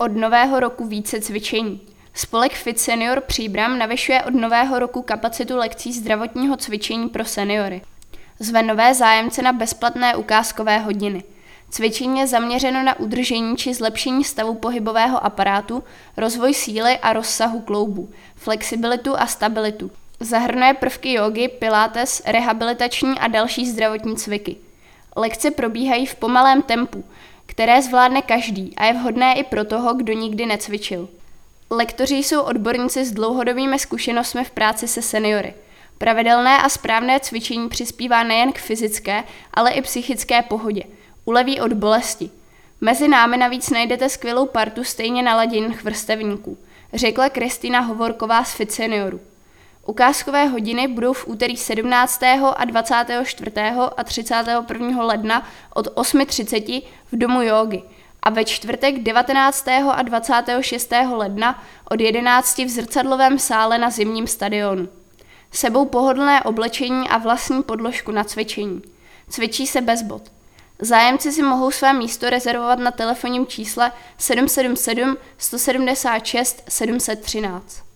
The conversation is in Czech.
Od nového roku více cvičení. Spolek Fit Senior Příbram navyšuje od nového roku kapacitu lekcí zdravotního cvičení pro seniory. Zve nové zájemce na bezplatné ukázkové hodiny. Cvičení je zaměřeno na udržení či zlepšení stavu pohybového aparátu, rozvoj síly a rozsahu kloubů, flexibilitu a stabilitu. Zahrnuje prvky jogy, pilates, rehabilitační a další zdravotní cviky. Lekce probíhají v pomalém tempu, které zvládne každý a je vhodné i pro toho, kdo nikdy necvičil. Lektoři jsou odborníci s dlouhodobými zkušenostmi v práci se seniory. Pravidelné a správné cvičení přispívá nejen k fyzické, ale i psychické pohodě. Uleví od bolesti. Mezi námi navíc najdete skvělou partu stejně naladěných vrstevníků, řekla Kristýna Hovorková z Fit Senioru. Ukázkové hodiny budou v úterý 17. a 24. a 31. ledna od 8.30 v Domu jógy a ve čtvrtek 19. a 26. ledna od 11 v zrcadlovém sále na zimním stadionu. Sebou pohodlné oblečení a vlastní podložku na cvičení. Cvičí se bez bod. Zájemci si mohou své místo rezervovat na telefonním čísle 777 176 713.